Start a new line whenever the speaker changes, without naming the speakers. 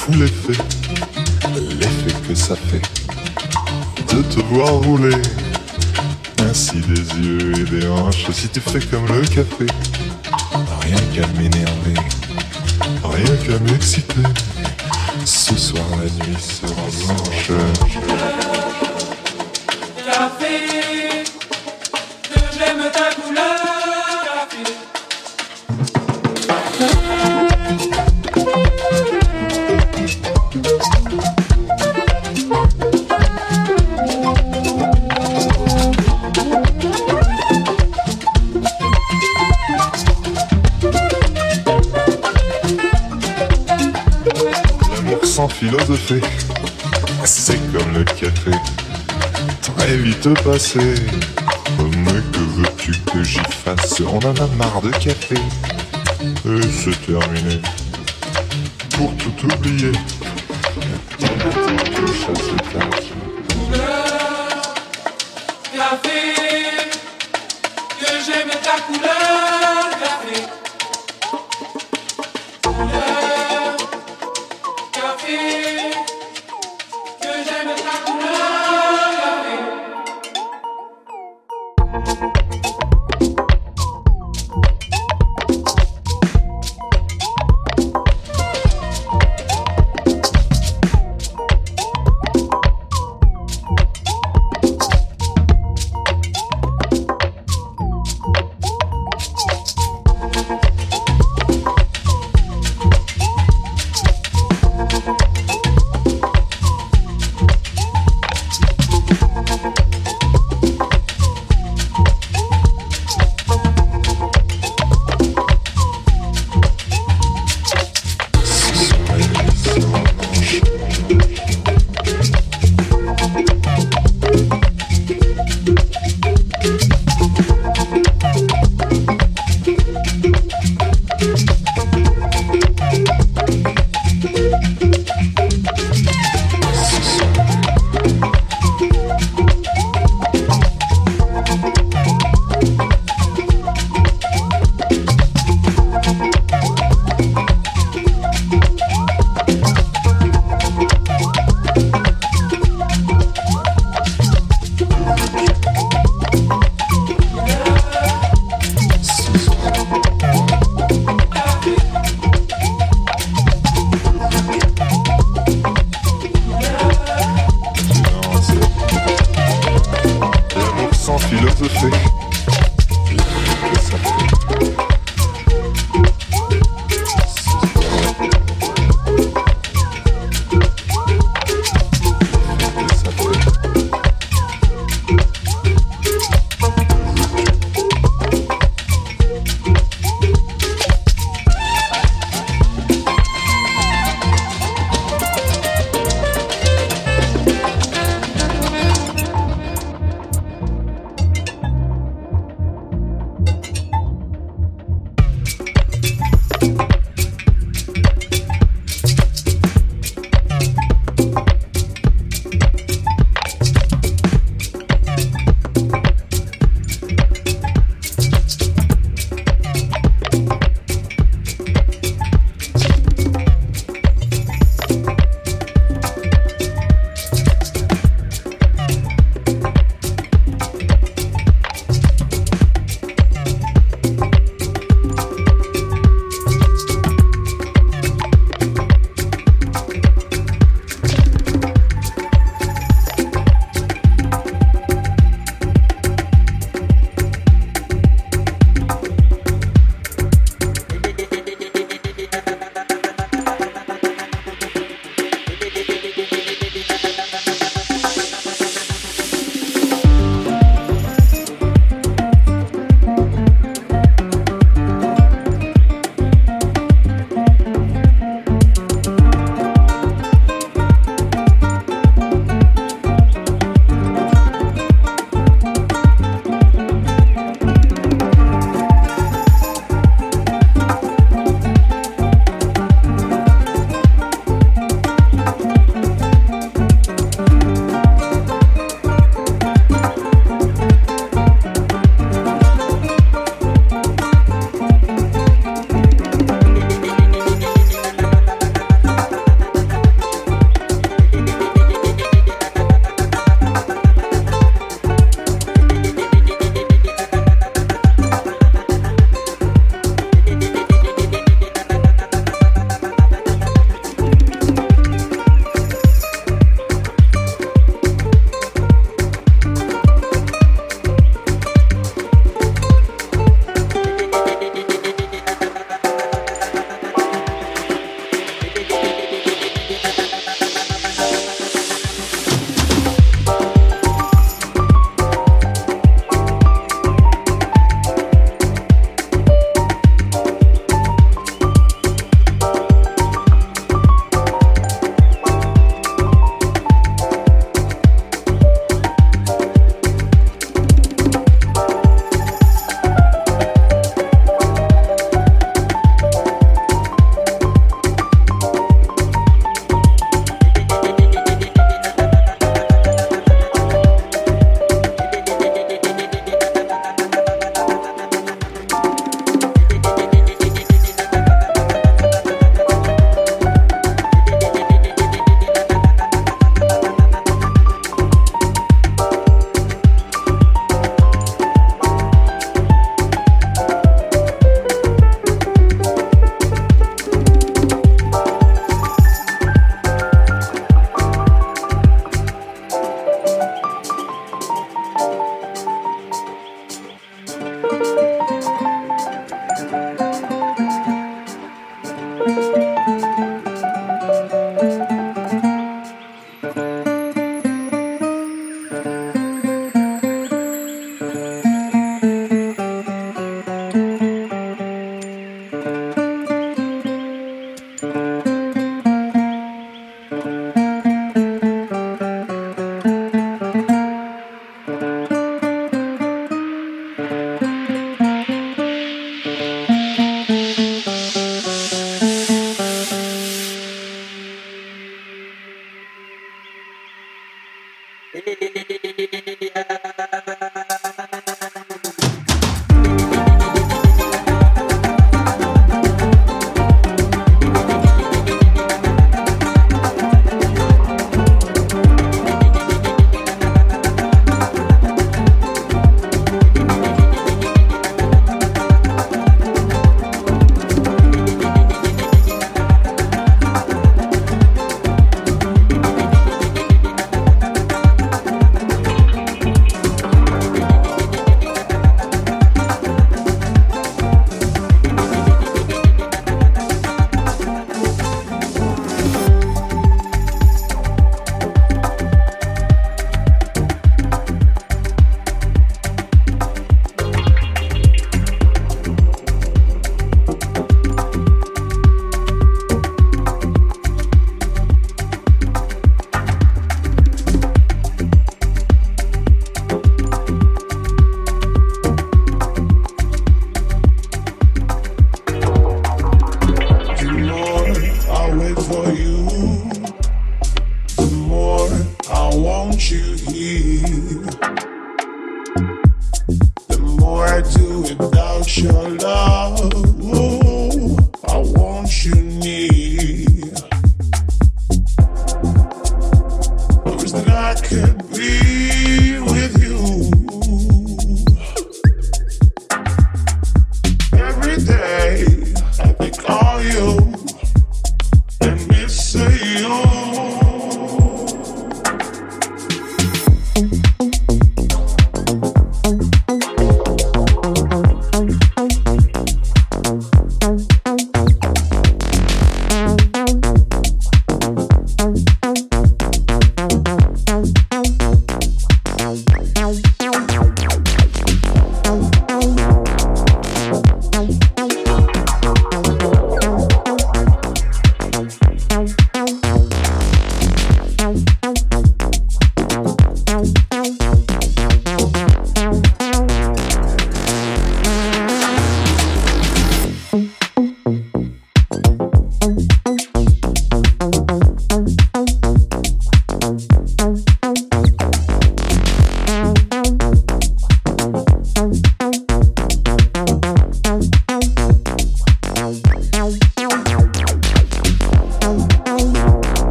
fou l'effet, l'effet que ça fait de te voir rouler. Ainsi des yeux et des hanches, si tu fais comme le café, rien qu'à m'énerver, rien qu'à m'exciter. Ce soir la nuit sera blanche. Sans philosophie, c'est comme le café, très vite passé. Mais que veux-tu que j'y fasse? On en a marre de café. Et c'est terminé. Pour tout oublier, tasse.
Café, que j'aime ta couleur